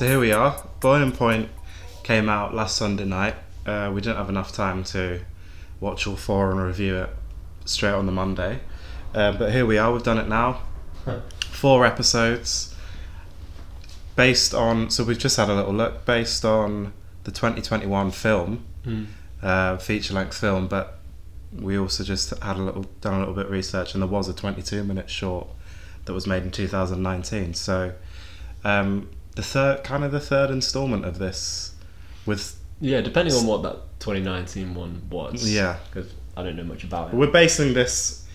So here we are. Boiling Point came out last Sunday night. Uh, we didn't have enough time to watch all four and review it straight on the Monday. Uh, but here we are. We've done it now. Four episodes based on. So we've just had a little look based on the 2021 film, uh, feature length film. But we also just had a little done a little bit of research, and there was a 22 minute short that was made in 2019. So um, the third, kind of the third instalment of this, with Yeah, depending on what that 2019 one was. Yeah. Because I don't know much about it. we're basing this,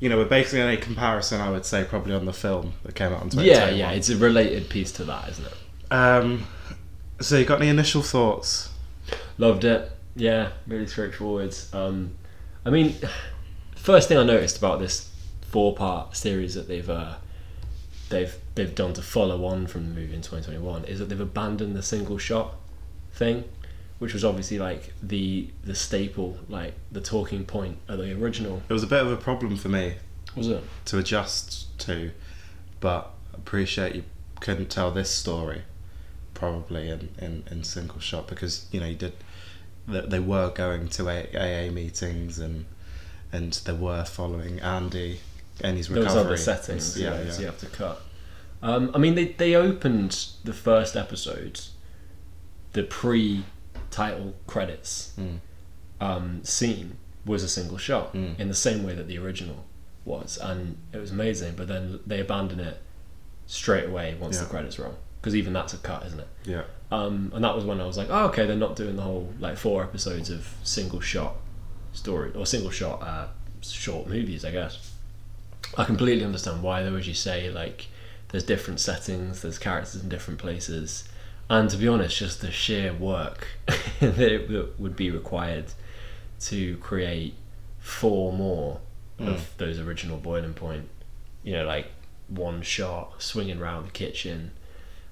you know, we're basing any comparison, I would say, probably on the film that came out in 2021. Yeah, yeah, it's a related piece to that, isn't it? Um, so you got any initial thoughts? Loved it. Yeah, really straightforward. Um, I mean, first thing I noticed about this four-part series that they've uh, they've they've done to follow on from the movie in 2021 is that they've abandoned the single shot thing, which was obviously like the the staple, like the talking point of the original. It was a bit of a problem for me Was it? to adjust to, but appreciate you couldn't tell this story probably in, in, in single shot because you know you did that they were going to AA meetings and and they were following Andy and his was recovery. other settings, yeah, yeah, yeah. so you have to cut. Um, I mean, they they opened the first episode, the pre-title credits Mm. um, scene was a single shot Mm. in the same way that the original was, and it was amazing. But then they abandoned it straight away once the credits roll, because even that's a cut, isn't it? yeah. Um, and that was when I was like, oh, okay, they're not doing the whole like four episodes of single shot story or single shot uh, short movies, I guess. I completely understand why, though, as you say, like there's different settings, there's characters in different places, and to be honest, just the sheer work that, it, that would be required to create four more of those original boiling point. You know, like one shot swinging around the kitchen.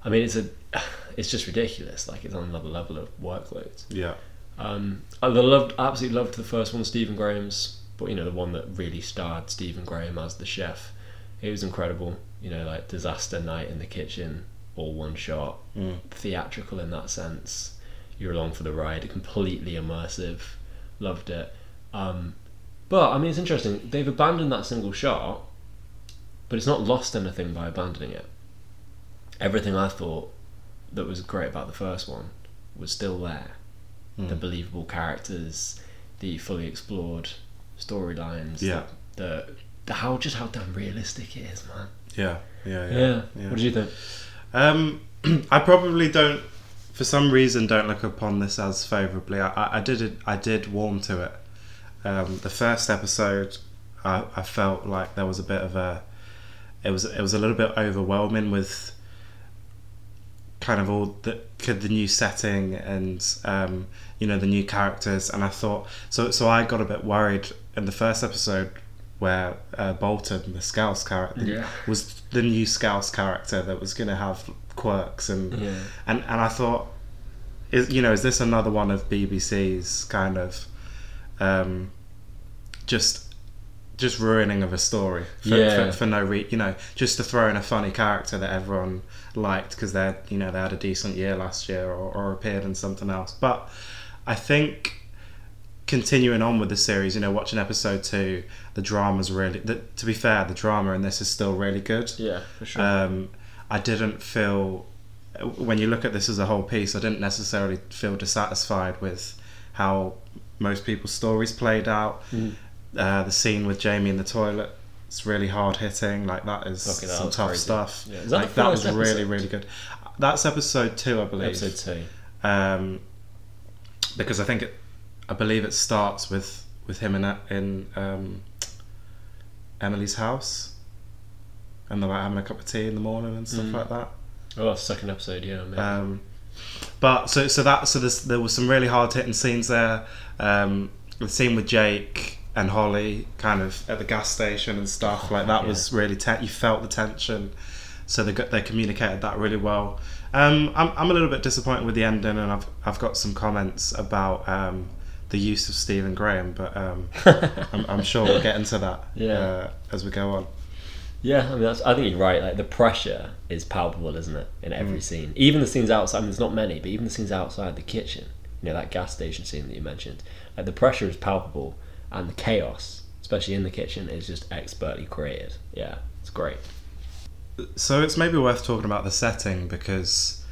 I mean, it's a, it's just ridiculous. Like it's on another level of workload. Yeah. Um, I loved, absolutely loved the first one, Stephen Graham's, but you know the one that really starred Stephen Graham as the chef. It was incredible. You know, like disaster night in the kitchen, all one shot, Mm. theatrical in that sense. You're along for the ride, completely immersive. Loved it. Um, but I mean, it's interesting. They've abandoned that single shot, but it's not lost anything by abandoning it. Everything I thought that was great about the first one was still there Mm. the believable characters, the fully explored storylines. Yeah. The, the how just how damn realistic it is, man. Yeah. Yeah. Yeah. Yeah. yeah. What did you think? Um, I probably don't, for some reason, don't look upon this as favourably. I, I, did it, I did warm to it. Um, the first episode, I, I felt like there was a bit of a, it was it was a little bit overwhelming with kind of all the the new setting and um, you know the new characters, and I thought so. So I got a bit worried in the first episode where uh, Bolton, the Scouse character, Yeah. was the new Scouse character that was going to have quirks and Yeah. and and I thought, is you know, is this another one of BBC's kind of, um, just just ruining of a story for, Yeah. for, for no re you know just to throw in a funny character that everyone liked because they you know they had a decent year last year or, or appeared in something else but I think continuing on with the series you know watching episode two the drama's really the, to be fair the drama in this is still really good Yeah, for sure. um, I didn't feel when you look at this as a whole piece, I didn't necessarily feel dissatisfied with how most people's stories played out. Mm. Uh, the scene with Jamie in the toilet, it's really hard hitting. Like that is Fucking some tough crazy. stuff. Yeah. That like that was really really good. That's episode two, I believe. Episode two. Um, because I think it, I believe it starts with with him in in um, Emily's house, and they're like having a cup of tea in the morning and stuff Mm. like that. Oh, that's the second episode. Yeah. Maybe. Um, but so so that so there was some really hard hitting scenes there. Um, the scene with Jake and Holly, kind of at the gas station and stuff like that, Yeah. was really te- you felt the tension. So they got, they communicated that really well. Um, I'm I'm a little bit disappointed with the ending, and I've I've got some comments about um, the use of Stephen Graham, but um, I'm, I'm sure we'll get into that Yeah. uh, as we go on. Yeah, I mean, that's, I think you're right. Like the pressure is palpable, isn't it, in every Mm. scene? Even the scenes outside. I mean, there's not many, but even the scenes outside the kitchen. You know, that gas station scene that you mentioned. Like the pressure is palpable, and the chaos, especially in the kitchen, is just expertly created. Yeah, it's great. So it's maybe worth talking about the setting because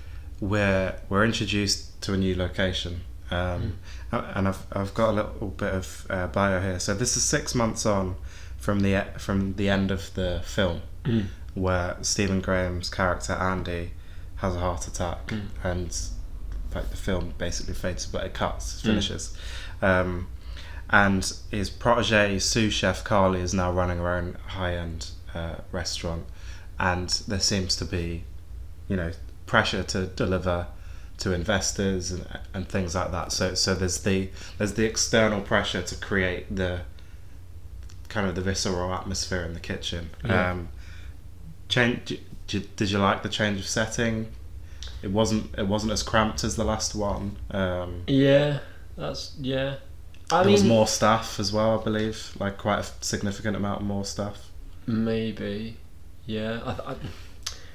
we're we're introduced to a new location, um, and I've I've got a little bit of uh, bio here. So this is six months on from the from the end of the film, Mm. where Stephen Graham's character Andy has a heart attack, Mm. and like the film basically fades, but it cuts, Mm. finishes. Um, and his protege, sous chef Carly, is now running her own high end uh, restaurant, and there seems to be, you know, pressure to deliver to investors and, and things like that. So so there's the there's the external pressure to create the kind of the visceral atmosphere in the kitchen. Yeah. Um, change. Did you, did you like the change of setting? It wasn't it wasn't as cramped as the last one. Um, Yeah, that's yeah. I there mean, was more staff as well, I believe, like quite a significant amount more staff. maybe. Yeah, I, th- I,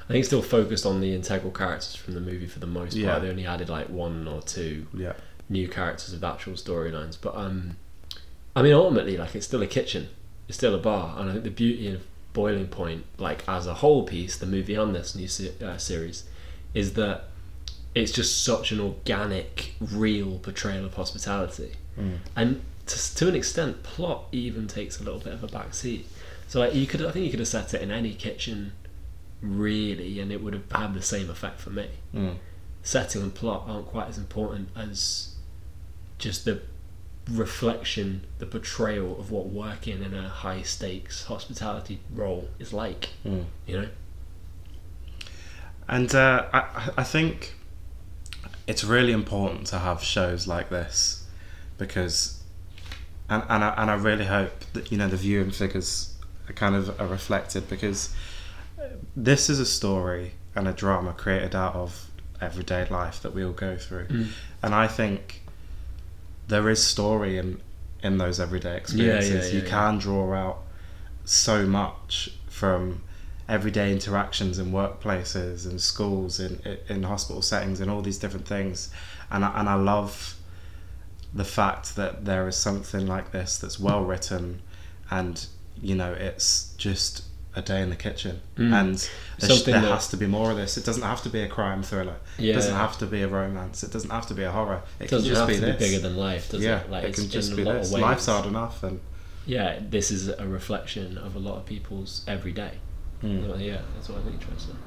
I think it's still focused on the integral characters from the movie for the most part. Yeah. They only added like one or two Yeah, new characters with actual storylines. But um, I mean, ultimately, like it's still a kitchen, it's still a bar, and I think the beauty of Boiling Point, like as a whole piece, the movie on this new se- uh, series, is that it's just such an organic, real portrayal of hospitality, Mm. and to, to an extent, plot even takes a little bit of a backseat. So like you could, I think you could have set it in any kitchen, really, and it would have had the same effect for me Mm. setting and plot aren't quite as important as just the reflection, the portrayal of what working in a high stakes hospitality role is like. Mm. You know? And uh, I, I think it's really important to have shows like this because, and and I, and I really hope that you know the viewing figures are kind of are reflected because this is a story and a drama created out of everyday life that we all go through, mm. and I think there is story in in those everyday experiences. yeah, you yeah. can draw out so much from everyday interactions in workplaces and schools in in hospital settings and all these different things and I, and I love the fact that there is something like this that's well written and you know it's just a day in the kitchen Mm. and there, sh- there that- has to be more of this it doesn't have to be a crime thriller it doesn't have to be a romance it doesn't have to be a horror it It can doesn't just have be to this be bigger than life, does yeah it? Like it it's can just be this ways. life's hard enough and Yeah, this is a reflection of a lot of people's everyday. Mm. Yeah, that's what I think interesting.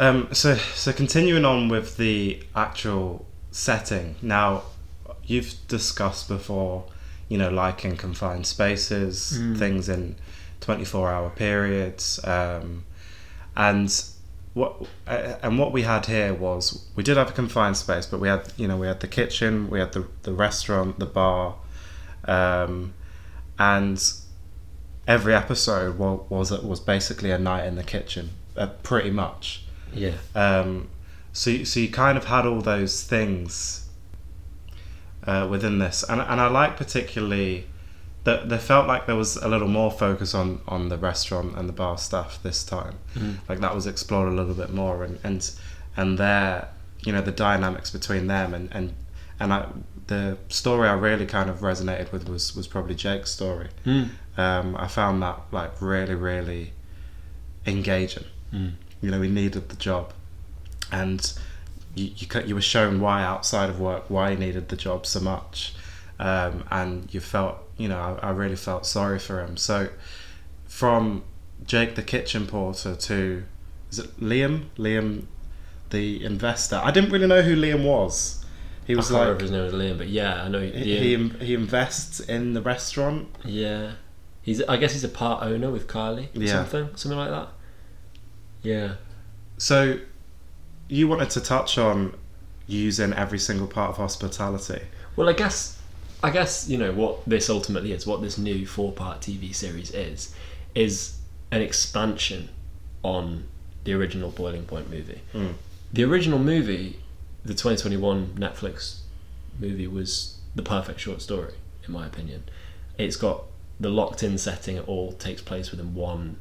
Um, so, so continuing on with the actual setting. Now, you've discussed before, you know, liking confined spaces, Mm. things in twenty-four hour periods, um, and what uh, and what we had here was we did have a confined space, but we had you know we had the kitchen, we had the the restaurant, the bar, um, and every episode was was was basically a night in the kitchen, uh, pretty much. Yeah. Um, so, you- so you kind of had all those things uh, within this, and and I like particularly that there felt like there was a little more focus on on the restaurant and the bar stuff this time. Mhm. Like that was explored a little bit more, and and and their you know the dynamics between them and and and I, the story I really kind of resonated with was was probably Jake's story. Mm. Um, I found that like really really engaging Mm. you know he needed the job and you, you, you were shown why outside of work why he needed the job so much um, and you felt you know I, I really felt sorry for him so from Jake the kitchen porter to is it Liam Liam the investor I didn't really know who Liam was he was I can't like remember his name was Liam, but yeah, I know. he, he he invests in the restaurant Yeah, he's. I guess he's a part owner with Kylie. Or Yeah. Something, something like that. Yeah. so you wanted to touch on using every single part of hospitality Well, I guess, I guess you know what this ultimately is. What this new four-part TV series is, is an expansion on the original Boiling Point movie. Mm. The original movie, the 2021 Netflix movie, was the perfect short story, in my opinion. It's got the locked in setting it all takes place within one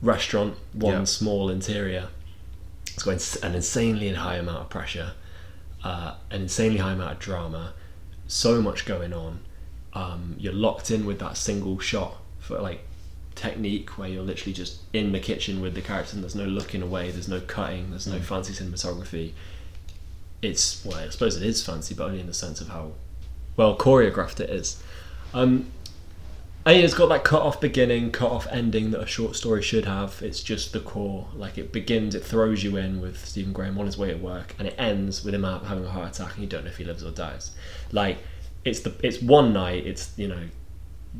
restaurant, one Yeah. small interior. It's got an insanely high amount of pressure, uh, an insanely high amount of drama, so much going on. Um, you're locked in with that single shot for like technique where you're literally just in the kitchen with the characters and there's no looking away, there's no cutting, there's no fancy cinematography. It's well, I suppose it is fancy, but only in the sense of how well choreographed it is. Um, and it's got that cut off beginning, cut off ending that a short story should have. It's just the core. Like it begins, it throws you in with Stephen Graham on his way to work, and it ends with him out having a heart attack, and you don't know if he lives or dies. Like it's the it's one night. It's you know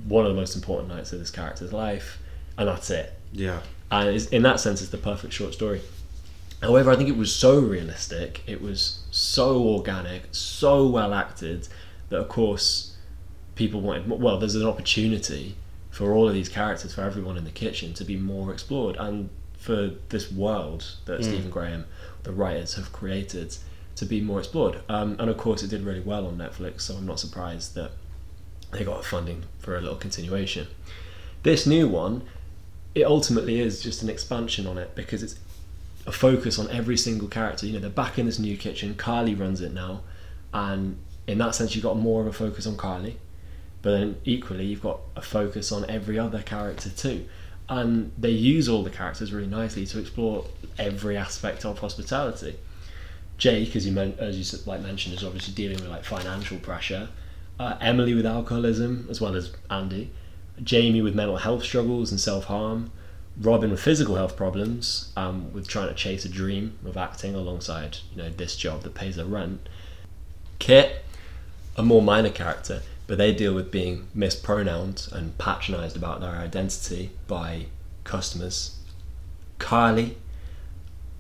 one of the most important nights of this character's life, and that's it. Yeah. And it's, in that sense, it's the perfect short story. However, I think it was so realistic, it was so organic, so well acted that, of course, people wanted. more- Well, there's an opportunity for all of these characters, for everyone in the kitchen, to be more explored, and for this world that Stephen Graham, the writers, have created, to be more explored. Um, and of course, it did really well on Netflix, so I'm not surprised that they got funding for a little continuation. This new one, it ultimately is just an expansion on it because it's a focus on every single character. You know, they're back in this new kitchen. Carly runs it now, and in that sense, you've got more of a focus on Carly. But then equally, you've got a focus on every other character too, and they use all the characters really nicely to explore every aspect of hospitality. Jake, as you men- as you like mentioned, is obviously dealing with like financial pressure. Uh, Emily with alcoholism, as well as Andy. Jamie with mental health struggles and self harm. Robin with physical health problems, um, with trying to chase a dream of acting alongside you know this job that pays their rent. Kit, a more minor character, but they deal with being mispronounced and patronised about their identity by customers. Carly,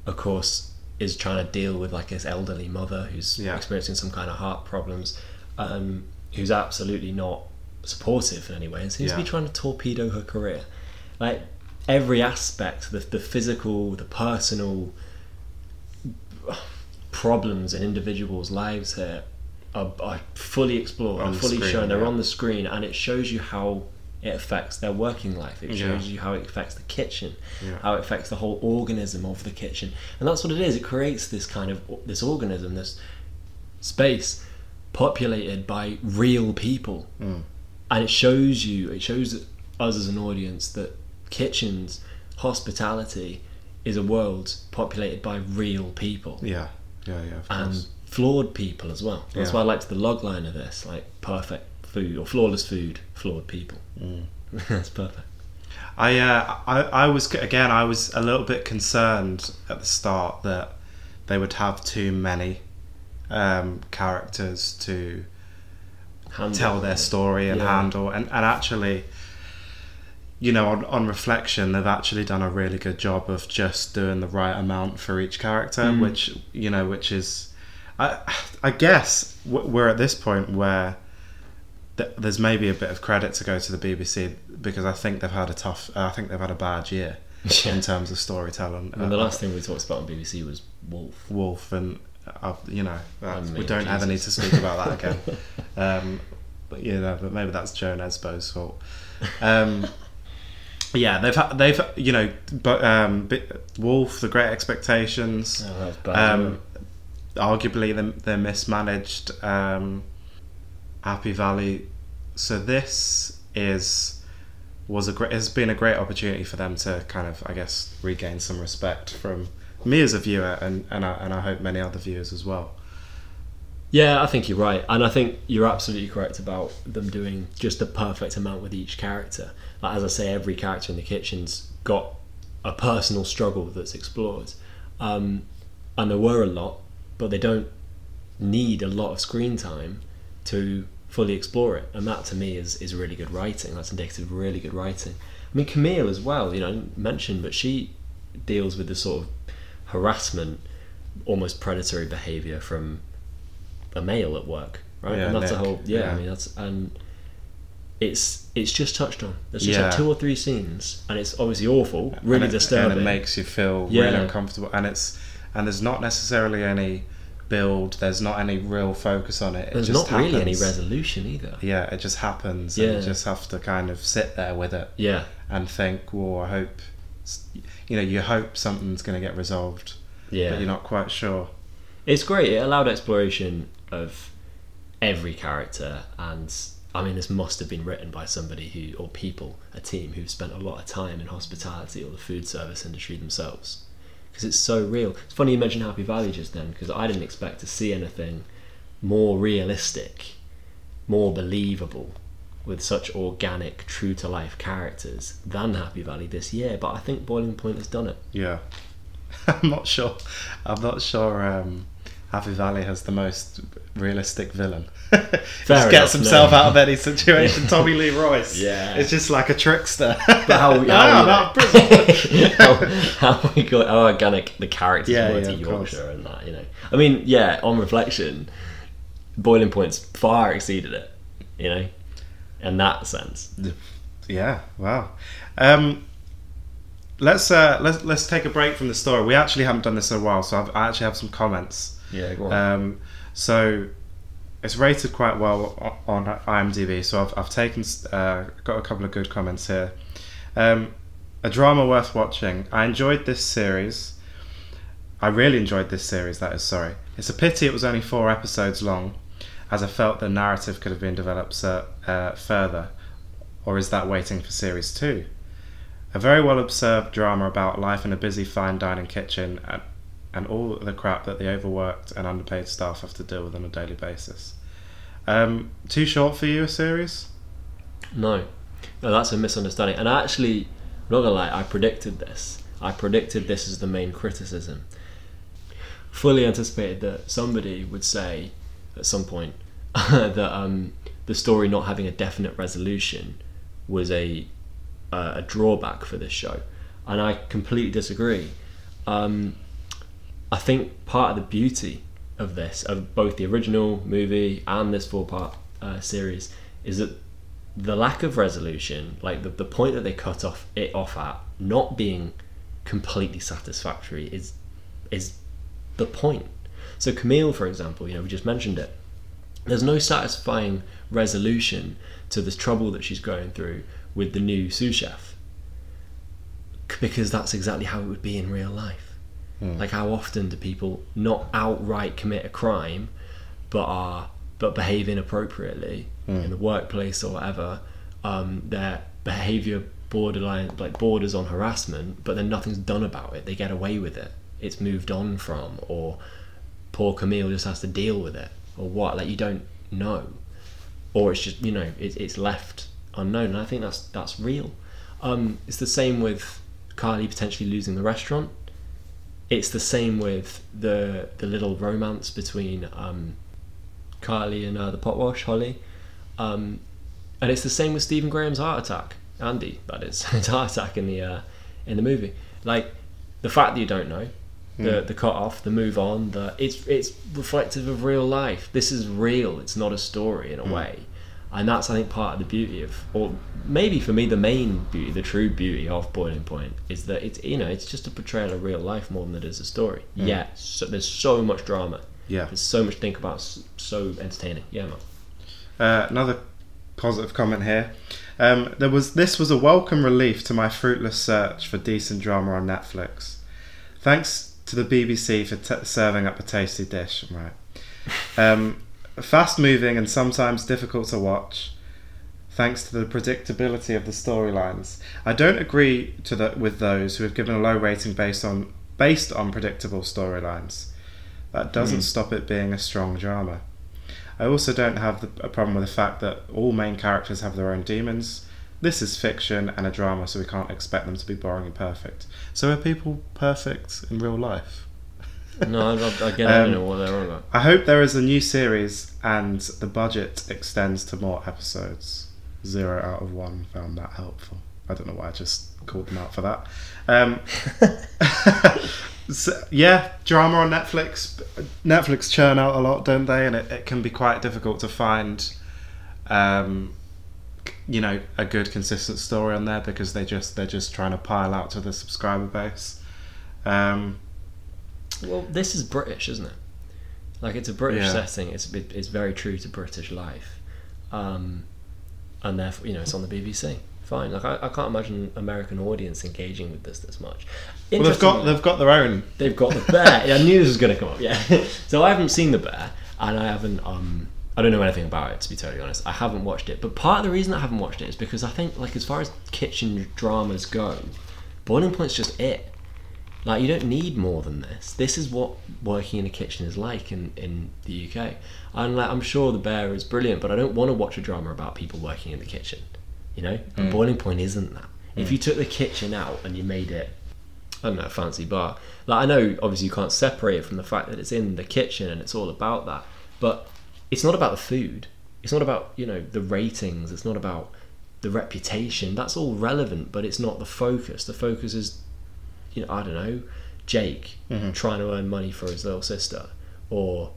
of course, is trying to deal with like his elderly mother who's Yeah. experiencing some kind of heart problems, um, who's absolutely not supportive in any way and seems to be trying to torpedo her career. Like every aspect, the, the physical, the personal problems in individuals' lives here are, are fully explored, On are fully screen, shown. They're yeah. on the screen, and it shows you how it affects their working life. It Yeah. shows you how it affects the kitchen, Yeah. how it affects the whole organism of the kitchen, and that's what it is. It creates this kind of this organism, this space populated by real people, Mm. and it shows you, it shows us as an audience that kitchens, hospitality, is a world populated by real people Yeah. Yeah. Yeah. Of and course. Flawed people as well. That's Yeah. why I liked the log line of this, like perfect food or flawless food, flawed people. Mm. That's perfect. I, uh, I I was again I was a little bit concerned at the start that they would have too many um, characters to Handle tell their story and Yeah. handle and, and actually you know on, on reflection they've actually done a really good job of just doing the right amount for each character Mm. which you know which is I I guess we're at this point where th- there's maybe a bit of credit to go to the BBC because I think they've had a tough I think they've had a bad year Yeah. in terms of storytelling mean, the Uh, last thing we talked about on BBC was Wolf. Wolf and uh, you know that- we don't ever need to speak about that again. um, but you know, but maybe that's Jo Nesbø's fault. Um, yeah, they've had, they've you know, but um, Wolf, The Great Expectations, Oh, that was bad. um, arguably they're, they're mismanaged. Um, Happy Valley. So this is was a great has been a great opportunity for them to kind of I guess regain some respect from me as a viewer and and I, and I hope many other viewers as well. Yeah, I think you're right, and I think you're absolutely correct about them doing just the perfect amount with each character. Like as I say, every character in the kitchen's got a personal struggle that's explored, um, and there were a lot, but they don't need a lot of screen time to fully explore it, and that to me is is really good writing. That's indicative of really good writing. I mean, Camille as well. You know, I didn't mention, but she deals with the sort of harassment, almost predatory behaviour from a male at work, right? Yeah, and that's a whole yeah, yeah. I mean that's and it's it's just touched on. There's just Yeah. like two or three scenes, and it's obviously awful, really and it, disturbing. and it makes you feel Yeah. really uncomfortable and it's and there's not necessarily any build. There's not any real focus on it. it There's not really any resolution either. Yeah, it just happens. And Yeah. you just have to kind of sit there with it Yeah, and think, well, I hope, you know, you hope something's going to get resolved, yeah. but you're not quite sure. It's great. It allowed exploration of every character, and I mean, this must have been written by somebody who, or people, a team who've spent a lot of time in hospitality or the food service industry themselves, because it's so real. It's funny you mentioned Happy Valley just then, because I didn't expect to see anything more realistic, more believable, with such organic, true to life characters than Happy Valley this year. But I think Boiling Point has done it. Yeah, I'm not sure. I'm not sure. Um, Happy Valley has the most realistic villain. Just gets himself no. out of any situation. Tommy Lee Royce. Yeah. it's just like a trickster. But how, how, Ah, prison. how, how we got how organic the characters Yeah, were yeah, to Yorkshire and that, you know. I mean, yeah, on reflection, Boiling Point's far exceeded it, you know, in that sense. Yeah, wow. Um, let's uh, let's let's take a break from the story. We actually haven't done this in a while, so I've, I actually have some comments. Yeah, go Um, so it's rated quite well on IMDb. So I've I've taken uh, got a couple of good comments here. Um, a drama worth watching. I enjoyed this series. I really enjoyed this series. That is sorry. It's a pity it was only four episodes long, as I felt the narrative could have been developed uh, further. Or is that waiting for series two? A very well observed drama about life in a busy fine dining kitchen and, all the crap that the overworked and underpaid staff have to deal with on a daily basis. Um, too short for you, a series? No, no, that's a misunderstanding. And actually, I'm not gonna lie, I predicted this. I predicted this as the main criticism. Fully anticipated that somebody would say at some point that um, the story not having a definite resolution was a uh, a drawback for this show, and I completely disagree. Um, I think part of the beauty of this, of both the original movie and this four part uh, series, is that the lack of resolution, like the, the point that they cut off it off at, not being completely satisfactory, is is the point. So Camille, for example, you know, we just mentioned it. There's no satisfying resolution to this trouble that she's going through with the new sous chef, because that's exactly how it would be in real life. Like how often do people not outright commit a crime, but are but behave inappropriately in the workplace or whatever? Um, their behaviour borderline like borders on harassment, but then nothing's done about it. They get away with it. It's moved on from, or poor Camille just has to deal with it, or what? Like you don't know, or it's just you know it, it's left unknown. And I think that's that's real. Um, it's the same with Carly potentially losing the restaurant it's the same with the the little romance between um, Carly and uh, the potwash Holly, um, and it's the same with Stephen Graham's heart attack. Andy, that is his heart attack in the uh, in the movie. Like the fact that you don't know, the the cut off, the move on, the it's it's reflective of real life. This is real. It's not a story in a way, and that's I think part of the beauty of, or maybe for me the main beauty, the true beauty of Boiling Point is that it's you know it's just a portrayal of real life more than it is a story. Yeah, so there's so much drama. Yeah. There's so much to think about. So entertaining. Yeah, man. Uh, another positive comment here. Um, there was this was a welcome relief to my fruitless search for decent drama on Netflix. Thanks to the BBC for t- serving up a tasty dish. Right, um, fast moving and sometimes difficult to watch. Thanks to the predictability of the storylines, I don't agree to the, with those who have given a low rating based on based on predictable storylines. That doesn't hmm. stop it being a strong drama. I also don't have the, a problem with the fact that all main characters have their own demons. This is fiction and a drama, so we can't expect them to be boring and perfect. So are people perfect in real life? No, I, again, I Um, don't know what they're on about. I hope there is a new series and the budget extends to more episodes. Zero out of one found that helpful. I don't know why I just called them out for that. Um, so, yeah, drama on Netflix. Netflix churn out a lot, don't they? And it, it can be quite difficult to find, um, you know, a good consistent story on there because they just they're just trying to pile out to the subscriber base. Um, Well, this is British, isn't it? Like it's a British Yeah. setting. It's it, it's very true to British life, um, and therefore you know it's on the BBC. Fine. Like I, I can't imagine American audience engaging with this this much. Well, they've got they've got their own. They've got the bear. yeah, I knew this was going to come up. Yeah. so I haven't seen the bear, and I haven't. Um, I don't know anything about it to be totally honest. I haven't watched it, but part of the reason I haven't watched it is because I think, like, as far as kitchen dramas go, Boiling Point's just it. Like, you don't need more than this. This is what working in a kitchen is like in, in the UK. And like, I'm sure the bear is brilliant, but I don't want to watch a drama about people working in the kitchen. You know, and mm. Boiling Point isn't that. If mm. you took the kitchen out and you made it I don't know, a fancy bar. Like I know, obviously, you can't separate it from the fact that it's in the kitchen and it's all about that. But it's not about the food. It's not about you know the ratings. It's not about the reputation. That's all relevant, but it's not the focus. The focus is, you know, I don't know, Jake trying to earn money for his little sister, or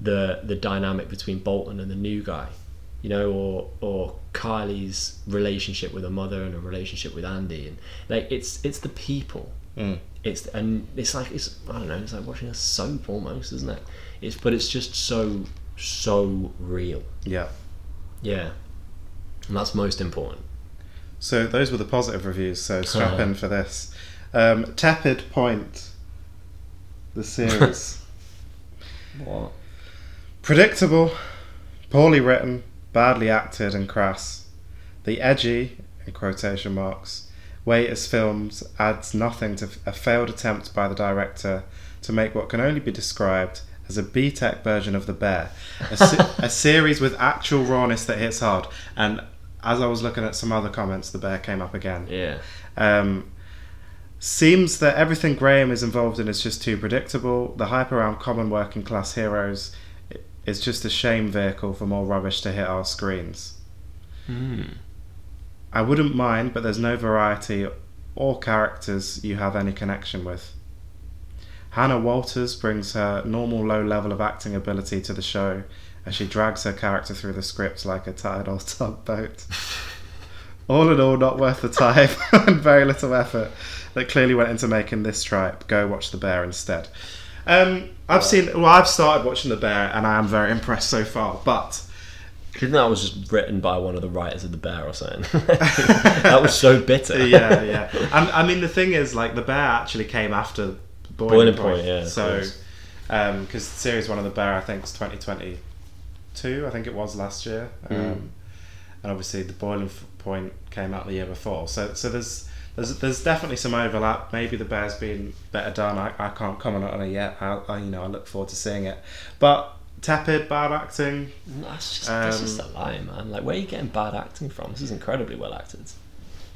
the the dynamic between Bolton and the new guy, you know, or or Kylie's relationship with her mother and a relationship with Andy, and like it's it's the people. Mm. It's and it's like it's I don't know. It's like watching a soap almost, isn't it? It's but it's just so so real. Yeah. Yeah, and that's most important. So those were the positive reviews. So strap in for this. Um, Tepid Point, the series. What? Predictable, poorly written, badly acted, and crass. The edgy, in quotation marks, way it is filmed adds nothing to a failed attempt by the director to make what can only be described as a B-Tech version of The Bear, a, se- a series with actual rawness that hits hard. And as I was looking at some other comments, The Bear came up again. Yeah. Um, seems that everything Graham is involved in is just too predictable. The hype around common working class heroes is just a shame vehicle for more rubbish to hit our screens. Hmm. I wouldn't mind, but there's no variety or characters you have any connection with. Hannah Walters brings her normal low level of acting ability to the show as she drags her character through the script like a tired old tugboat. all in all, not worth the time and very little effort that clearly went into making this tripe. Go watch The Bear instead. Um, I've seen, well, I've started watching The Bear and I am very impressed so far, but think that was just written by one of the writers of the Bear or something? that was so bitter. yeah, yeah. And I mean, the thing is, like, the bear actually came after Boiling, Boiling Point. Point, yeah, So, because series one of the bear, I think, twenty twenty two. I think it was last year. Mm. Um, and obviously, the Boiling Point came out the year before. So, so there's. There's, there's definitely some overlap. Maybe the bear's been better done. I, I can't comment on it yet. I, I you know I look forward to seeing it. But tepid, bad acting. That's just, that's just a Um, lie, man. Like, where are you getting bad acting from? This is incredibly well acted.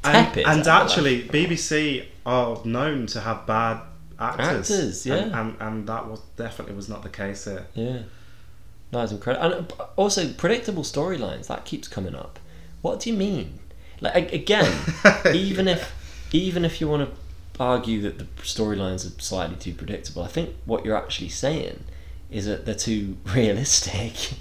And, Tepid, and like. actually, BBC are known to have bad actors. Actors, yeah. And, and, and that was definitely was not the case here. Yeah. That is incredible. And uh, also, predictable storylines, that keeps coming up. What do you mean? Like, again, even if even if you want to argue that the storylines are slightly too predictable, I think what you're actually saying is that they're too realistic.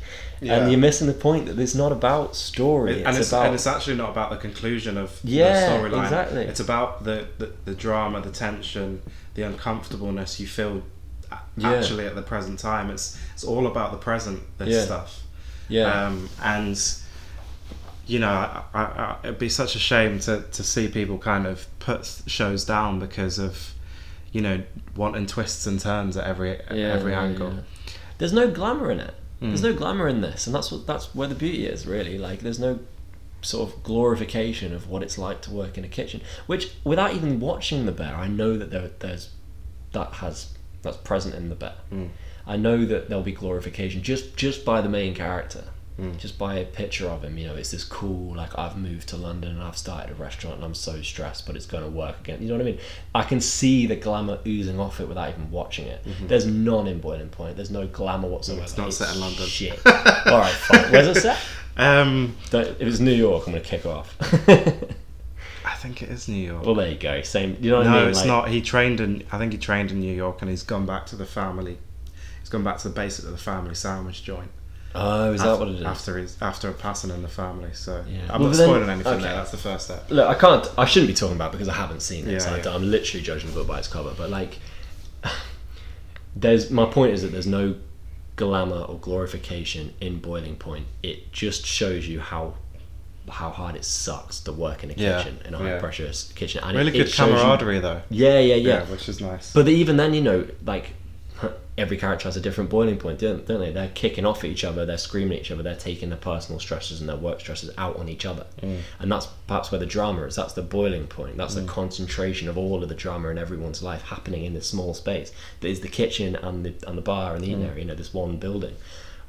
Yeah. And you're missing the point that it's not about story. and it's, it's about and it's actually not about the conclusion of Yeah, the storyline. exactly. It's about the, the, the drama, the tension, the uncomfortableness you feel Yeah. actually at the present time. It's it's all about the present. This Yeah. stuff. yeah. Um, and you know, I, I, it'd be such a shame to, to see people kind of put shows down because of you know wanting twists and turns at every Yeah, every angle. There's no glamour in it. There's Mm. no glamour in this, and that's what that's where the beauty is really. Like there's no sort of glorification of what it's like to work in a kitchen. Which, without even watching the bear, I know that there, there's that has that's present in the bear. Mm. I know that there'll be glorification just just by the main character. Mm. Just by a picture of him, you know, it's this cool, like I've moved to London and I've started a restaurant and I'm so stressed, but it's going to work again. You know what I mean? I can see the glamour oozing off it without even watching it. There's none in Boiling Point. There's no glamour whatsoever. Mm-hmm. It's not set in London. Shit. All right, fine. Where's it set? Um, Don't, if it's New York, I'm going to kick off. I think it is New York. well, there you go. Same. You know what no, I mean? it's Like- not. He trained in. I think he trained in New York, and he's gone back to the family. He's gone back to the basic of the family sandwich joint. Oh, is that what it is? After his after a passing in the family, so Yeah. I'm Well, not then- spoiling anything okay. there. That's the first step. Look, I can't. I shouldn't be talking about it because I haven't seen it. Yeah, so I yeah. I'm literally judging the book by its cover. But like, there's my point is that there's no glamour or glorification in Boiling Point. It just shows you how how hard it sucks to work in a Yeah, kitchen in a high yeah. pressure kitchen. And Really it, good it shows you- camaraderie though. yeah, yeah, yeah. which is nice. But even then, you know, like every character has a different boiling point, don't, don't they? They're kicking off at each other, they're screaming at each other, they're taking their personal stresses and their work stresses out on each other. Mm. And that's perhaps where the drama is. That's the boiling point. That's the mm. concentration of all of the drama in everyone's life happening in this small space. That is the kitchen and the and the bar and the eating area. You know, this one building,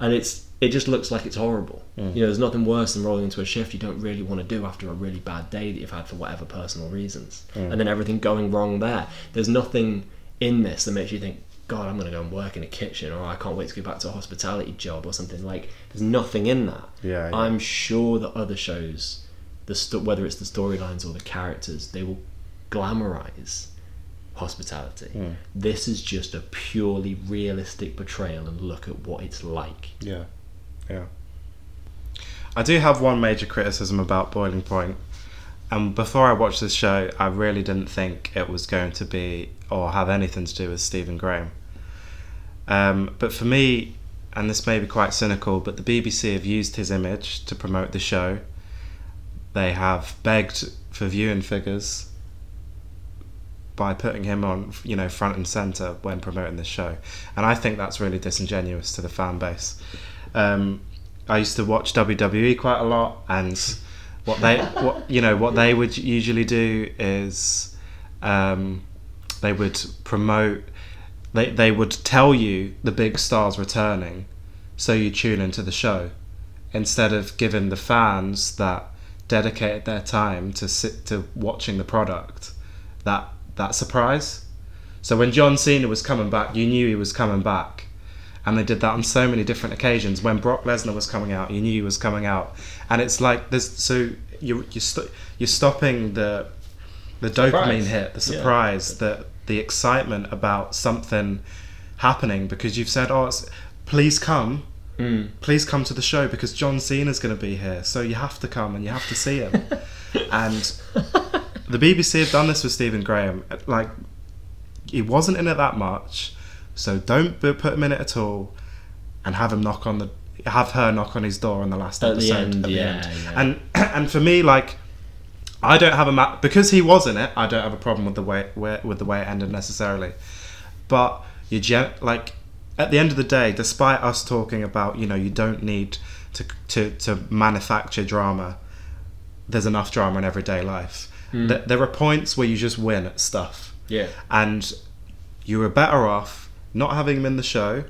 and it's it just looks like it's horrible. You know, there's nothing worse than rolling into a shift you don't really want to do after a really bad day that you've had for whatever personal reasons, and then everything going wrong there. There's nothing in this that makes you think, God, I'm going to go and work in a kitchen, or I can't wait to go back to a hospitality job, or something like. There's nothing in that. Yeah, yeah. I'm sure that other shows, the sto- whether it's the storylines or the characters, they will glamorize hospitality. Hmm. This is just a purely realistic portrayal and look at what it's like. Yeah, yeah. I do have one major criticism about Boiling Point. Point, and before I watched this show, I really didn't think it was going to be or have anything to do with Stephen Graham. Um, but for me, and this may be quite cynical, but the BBC have used his image to promote the show. They have begged for viewing figures by putting him on, you know, front and center when promoting the show, and I think that's really disingenuous to the fan base. Um, I used to watch WWE quite a lot, and what they, what you know, what they would usually do is, um, they would promote, they they would tell you the big stars returning, so you tune into the show, instead of giving the fans that dedicated their time to sit to watching the product that that surprise. So when John Cena was coming back, you knew he was coming back, and they did that on so many different occasions. When Brock Lesnar was coming out, you knew he was coming out, and it's like there's so you you st- you're stopping the the dopamine hit, the Yeah. surprise, the the excitement about something happening because you've said, oh, it's, please come. Mm. Please come to the show because John Cena's going to be here, so you have to come and you have to see him. and the BBC have done this with Stephen Graham. Like, he wasn't in it that much, so don't put him in it at all, and have him knock on the, have her knock on his door in the last At the episode. end, at the yeah, end. yeah. And and for me, like, I don't have a ma- because he was in it. I don't have a problem with the way where, with the way it ended necessarily, but you gen- like at the end of the day, despite us talking about you know you don't need to to to manufacture drama, there's enough drama in everyday life. Hmm. Th- there are points where you just win at stuff, Yeah. and you were better off not having him in the show.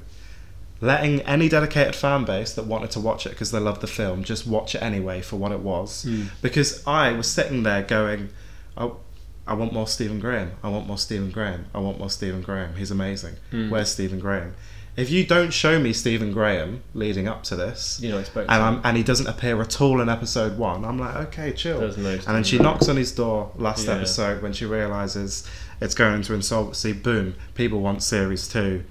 Letting any dedicated fan base that wanted to watch it because they loved the film just watch it anyway for what it was. Hmm. Because I was sitting there going, oh, I want more Stephen Graham. I want more Stephen Graham. I want more Stephen Graham. He's amazing. Hmm. Where's Stephen Graham? If you don't show me Stephen Graham leading up to this, You expect and. I'm, and he doesn't appear at all in episode one, I'm like, okay, chill. No and then she knocks on his door last Yeah. episode when she realizes it's going into insolvency. Boom! People want series two,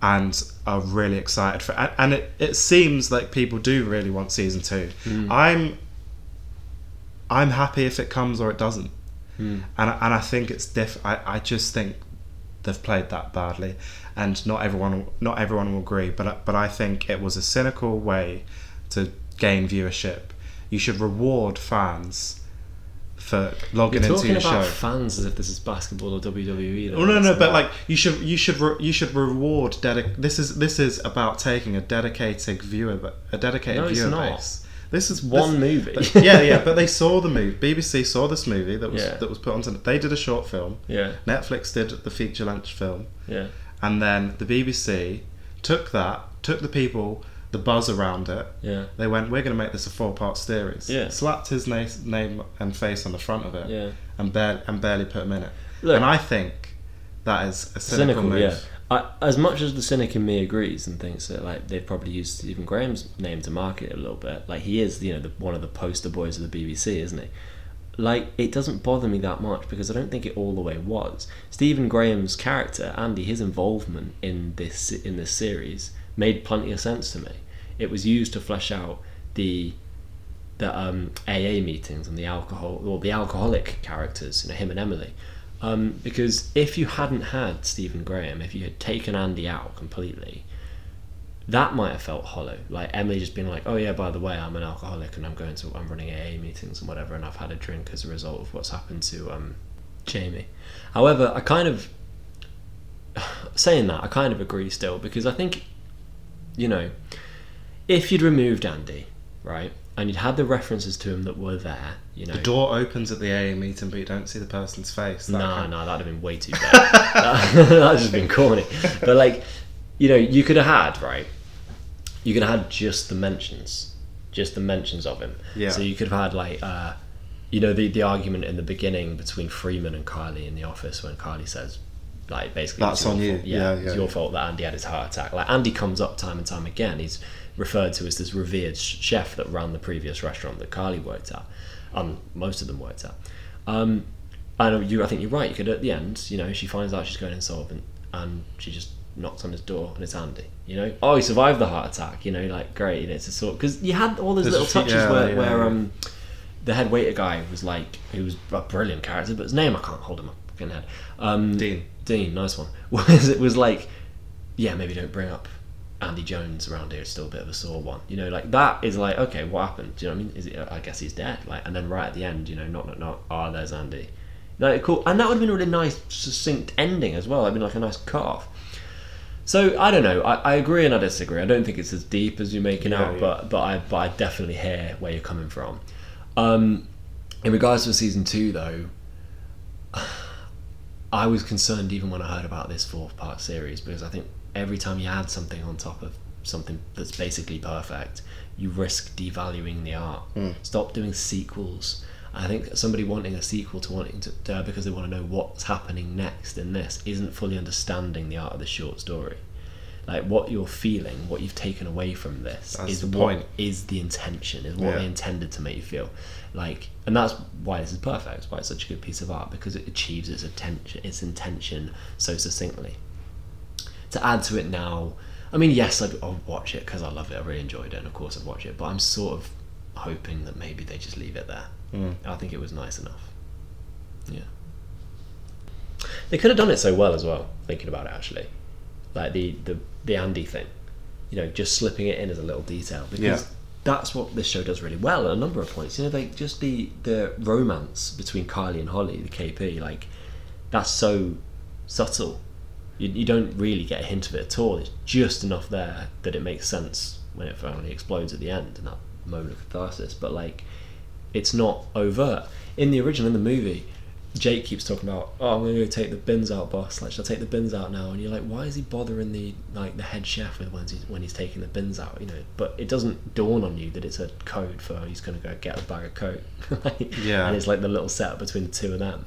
and are really excited for. And, and it it seems like people do really want season two. Hmm. I'm I'm happy if it comes or it doesn't, Hmm. and I- and I think it's diff. I, I just think they've played that badly, and not everyone not everyone will agree. But I- but I think it was a cynical way to gain viewership. You should reward fans for logging You're into talking your about show. fans as if this is basketball or WWE. though. Oh no, no, but like you should, you should, re- you should reward. Dedic- this is this is about taking a dedicated viewer, a dedicated No, it's viewer not. base. This is one this- movie. but- yeah, yeah, but they saw the movie. BBC saw this movie that was Yeah. that was put on. They did a short film. yeah, Netflix did the feature length film, yeah, and then the BBC took that, took the people, the buzz around it. yeah, They went, "We're going to make this a four-part series." Yeah. slapped his na- name and face on the front of it, yeah. and barely and barely put him in it. Look, and I think that is a cynical, cynical, move. yeah. I, as much as the cynic in me agrees and thinks that like they've probably used Stephen Graham's name to market it a little bit, like he is, you know, the, one of the poster boys of the BBC, isn't he? Like it doesn't bother me that much because I don't think it all the way was. Stephen Graham's character, Andy, his involvement in this in this series made plenty of sense to me. It was used to flesh out the the um, AA meetings and the alcohol or the alcoholic characters, you know, him and Emily. Um, because if you hadn't had Stephen Graham, if you had taken Andy out completely, that might have felt hollow. Like Emily just being like, "Oh yeah, by the way, I'm an alcoholic and I'm going to I'm running AA meetings and whatever, and I've had a drink as a result of what's happened to um, Jamie." However, I kind of saying that I kind of agree still because I think you know if you'd removed Andy, right, and you'd had the references to him that were there, you know, The door opens at the AA meeting, but you don't see the person's face. That no, kind- no, that'd have been way too bad. that, that'd just been corny. But like, you know, you could have had right. You could have had just the mentions, just the mentions of him. Yeah. So you could have had like, uh, you know, the the argument in the beginning between Freeman and Carly in the office when Carly says, like, basically, That's on you. fault. Yeah, it's yeah, your yeah. fault that Andy had his heart attack. Like Andy comes up time and time again. He's referred to as this revered sh- chef that ran the previous restaurant that Carly worked at. Um, most of them worked at. Um, and you, I think you're right. You could at the end, you know, she finds out she's going insolvent, and she just knocks on his door, and it's Andy. You know, oh, he survived the heart attack. You know, like great. You know, it's a sort because you had all those There's little few- touches yeah, where, yeah, where um, the head waiter guy was like, he was a brilliant character, but his name I can't hold him up in head. Um, Dean. Dean, nice one. Was it was like, yeah, maybe don't bring up Andy Jones around here. It's still a bit of a sore one. You know, like that is like, okay, what happened? Do you know what I mean? Is it? I guess he's dead. Like, and then right at the end, you know, not knock knock. Ah, there's Andy. Like, cool. And that would have been a really nice, succinct ending as well. I'd been like a nice cut off. So I don't know. I, I agree and I disagree. I don't think it's as deep as you're making Yeah, out, yeah. but but I but I definitely hear where you're coming from. Um, in regards to season two, though, I was concerned even when I heard about this fourth part series because I think every time you add something on top of something that's basically perfect, you risk devaluing the art. Stop doing sequels. I think somebody wanting a sequel to wanting to uh, because they want to know what's happening next in this isn't fully understanding the art of the short story. Like what you're feeling, what you've taken away from this That's is the what point. is the intention, is what Yeah. they intended to make you feel. Like, and that's why this is perfect. Why it's such a good piece of art because it achieves its attention, its intention so succinctly. To add to it now, I mean, yes, I'd, I'll watch it because I love it. I really enjoyed it, and of course I'd watch it. But I'm sort of hoping that maybe they just leave it there. Mm. I think it was nice enough. Yeah. They could have done it so well as well. Thinking about it, actually, like the the the Andy thing, you know, just slipping it in as a little detail because Yeah. that's what this show does really well at a number of points. You know, like just the the romance between Carly and Holly, the KP, like that's so subtle. You, you don't really get a hint of it at all. It's just enough there that it makes sense when it finally explodes at the end in that moment of catharsis. But like, it's not overt. In the original, in the movie, Jake keeps talking about, "Oh, I'm going to go take the bins out, boss. Like, should I take the bins out now?" And you're like, "Why is he bothering the like the head chef with when he's when he's taking the bins out?" You know, but it doesn't dawn on you that it's a code for he's going to go get a bag of coke. Like, Yeah. and it's like the little setup between the two of them.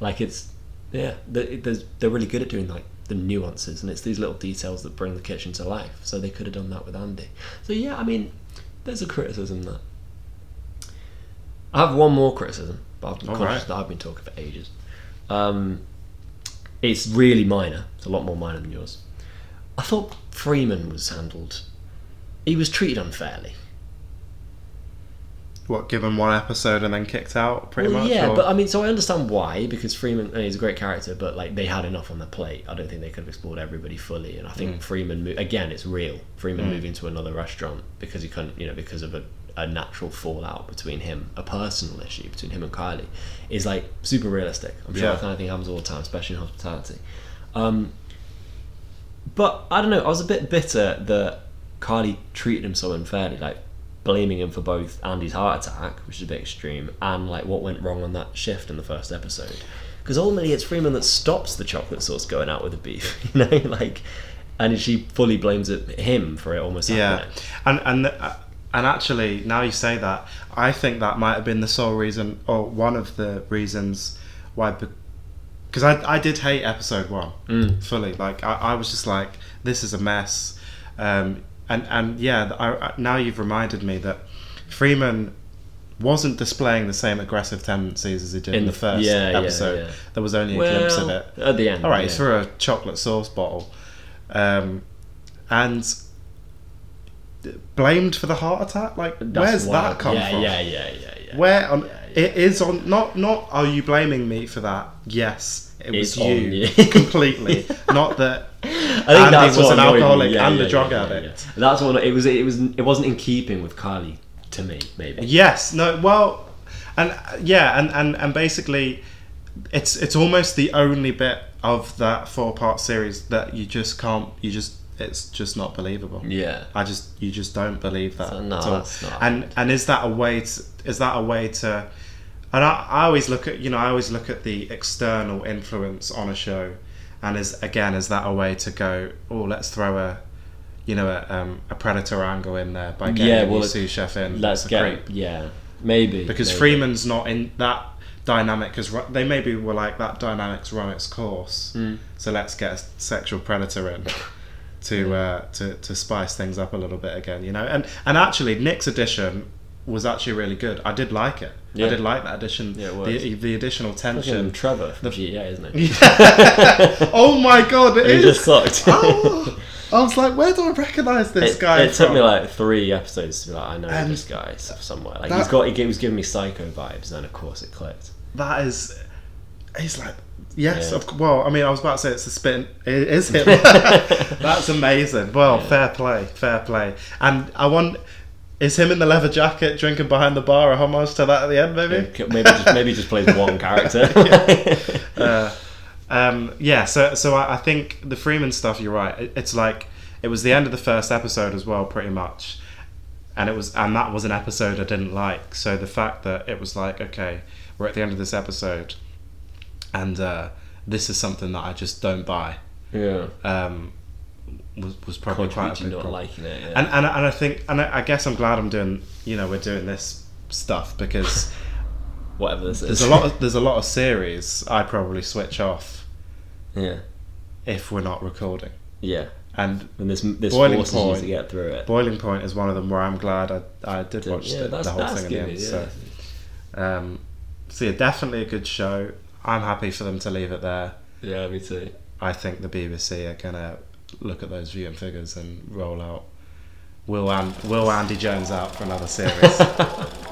Like it's yeah, they, there's, they're really good at doing like the nuances, and it's these little details that bring the kitchen to life. So they could have done that with Andy. So yeah, I mean, there's a criticism there. I have one more criticism, but I've been All conscious right. that I've been talking for ages. Um, it's really minor. It's a lot more minor than yours. I thought Freeman was handled. He was treated unfairly. What, given one episode and then kicked out, pretty well, much? yeah, or- but I mean, so I understand why because Freeman he's a great character, but like they had enough on the plate. I don't think they could have explored everybody fully, and I think Mm. Freeman again, it's real. Freeman moving to another restaurant because he couldn't, you know, because of a, a natural fallout between him, a personal issue between him and Carly, is like super realistic. I'm sure Yeah. that kind of thing happens all the time, especially in hospitality. Um, but I don't know. I was a bit bitter that Carly treated him so unfairly, like blaming him for both Andy's heart attack, which is a bit extreme, and like what went wrong on that shift in the first episode. Because ultimately, it's Freeman that stops the chocolate sauce going out with the beef, you know, like, and she fully blames it him for it almost yeah, happening. and and uh, and actually, now you say that, I think that might have been the sole reason, or one of the reasons why. Because I, I did hate episode one Mm. fully. Like I, I was just like, this is a mess. Um, and and yeah, I, now you've reminded me that Freeman wasn't displaying the same aggressive tendencies as he did in, In the first yeah, yeah, episode. yeah. There was only a glimpse of it. at the end. All right, yeah. he threw a chocolate sauce bottle, um, and blamed for the heart attack. Like, That's where's wild. that come yeah, from? Yeah, yeah, yeah, yeah. Where on? Yeah, It is on. Not not. Are you blaming me for that? Yes, it was It's on you, you. completely. Not that. I think Andy that's was an alcoholic Yeah, and a drug yeah, yeah, addict. yeah. That's what it was. It was. It wasn't in keeping with Carly to me. Maybe. Yes. No. Well, and yeah, and and and basically, it's it's almost the only bit of that four part series that you just can't. You just it's just not believable. Yeah. I just you just don't believe that So, no, at all. and and is that a way to is that a way to and I, I always look at you know I always look at the external influence on a show and is again is that a way to go oh let's throw a you know a, um, a predator angle in there by getting Yeah, a well, new it- sous chef in Let's get. creep Yeah. Maybe because maybe. Freeman's not in that dynamic because they maybe were like that dynamic's run its course Mm. so let's get a sexual predator in to uh, to to spice things up a little bit again you know and and actually Nick's edition was actually really good I did like it Yeah. I did like that addition Yeah, it was. the, the additional tension Trevor from GTA, isn't it? oh my god it He is just sucked. oh, I was like where do I recognise this it, guy it took me like three episodes to be like, I know And this guy somewhere. Like that- he's got, he was giving me psycho vibes, and then of course it clicked. that is he's like yes Yeah. of, well i mean i was about to say it's a spin it is him that's amazing. Well Yeah. fair play fair play. And i want is him in the leather jacket drinking behind the bar a homage to that at the end maybe? Maybe just maybe just plays one character. uh, um, yeah so so I, I think the freeman stuff you're right. It, it's like it was the end of the first episode as well pretty much. And it was and that was an episode i didn't like. So the fact that it was like okay we're at the end of this episode and uh, this is something that i just don't buy yeah. um, was, was probably quite a big not liking it. Yeah. and, and and I think and I, I guess I'm glad I'm doing you know we're doing this stuff because Whatever this is. there's a lot of, there's a lot of series I probably switch off yeah. if we're not recording Yeah. and And this this Boiling forces Point. you to get through it. Boiling Point is one of them where I'm glad I, I did watch yeah, the, the whole thing in the end yeah. so um, so yeah definitely a good show I'm happy for them to leave it there yeah, me too. I think the BBC are gonna look at those viewing figures and roll out Will and Will Andy Jones out for another series.